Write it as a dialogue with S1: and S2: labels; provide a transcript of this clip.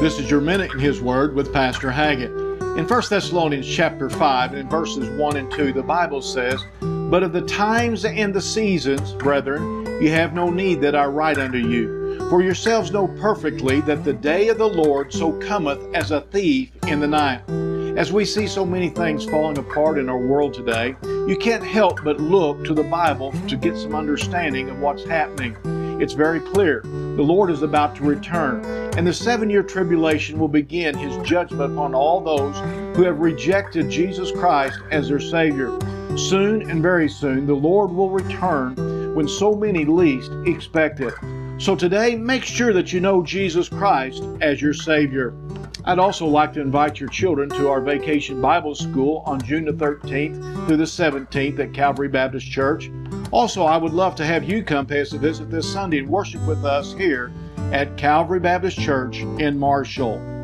S1: This is your minute in His Word with Pastor Haggett. In 1 Thessalonians chapter 5 and in verses 1 and 2, the Bible says, But of the times and the seasons, brethren, you have no need that I write unto you. For yourselves know perfectly that the day of the Lord so cometh as a thief in the night. As we see so many things falling apart in our world today, you can't help but look to the Bible to get some understanding of what's happening. It's very clear. The Lord is about to return, and the seven year tribulation will begin his judgment upon all those who have rejected Jesus Christ as their Savior. Soon and very soon, the Lord will return when so many least expect it. So today, make sure that you know Jesus Christ as your Savior. I'd also like to invite your children to our Vacation Bible School on June the 13th through the 17th at Calvary Baptist Church. Also, I would love to have you come pay us a visit this Sunday and worship with us here at Calvary Baptist Church in Marshall.